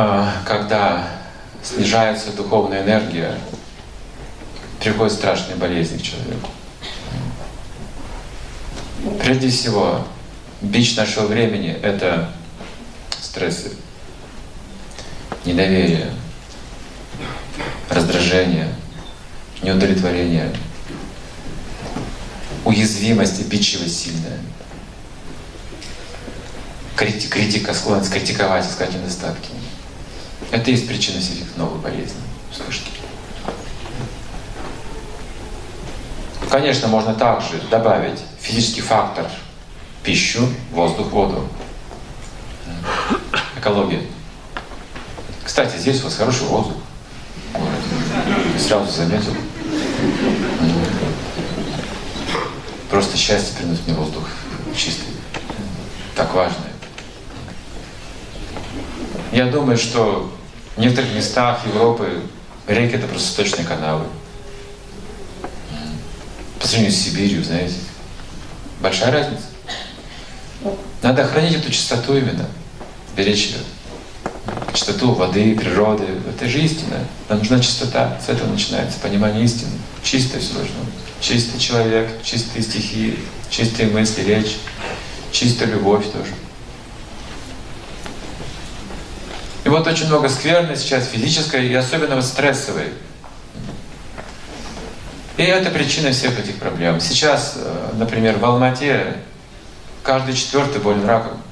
а, когда снижается духовная энергия, приходят страшные болезни к человеку. Прежде всего, бич нашего времени — это стрессы, недоверие, раздражение, неудовлетворение, уязвимость, обидчивость сильная, критика, склонность критиковать, искать недостатки. Это есть причина всех этих новых болезней, вспышки. Конечно, можно также добавить физический фактор пищу, воздух, воду. Экология. Кстати, здесь у вас хороший воздух. Сразу заметил. Просто счастье приносит мне воздух чистый. Так важно Я думаю, что в некоторых местах Европы реки это просто сточные канавы. По сравнению с Сибирью, знаете. Большая разница. Надо хранить эту чистоту именно, беречь ее. Чистоту воды, природы. Это же истина. Нам нужна чистота. С этого начинается понимание истины. Чистое все должно быть. Чистый человек, чистые стихи, чистые мысли, речь, чистая любовь тоже. И вот очень много скверны сейчас физической и особенно вот стрессовой. И это причина всех этих проблем. Сейчас, э, например, в Алмате каждый четвертый болен раком.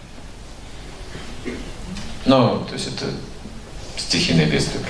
Ну, то есть это стихийное бедствие.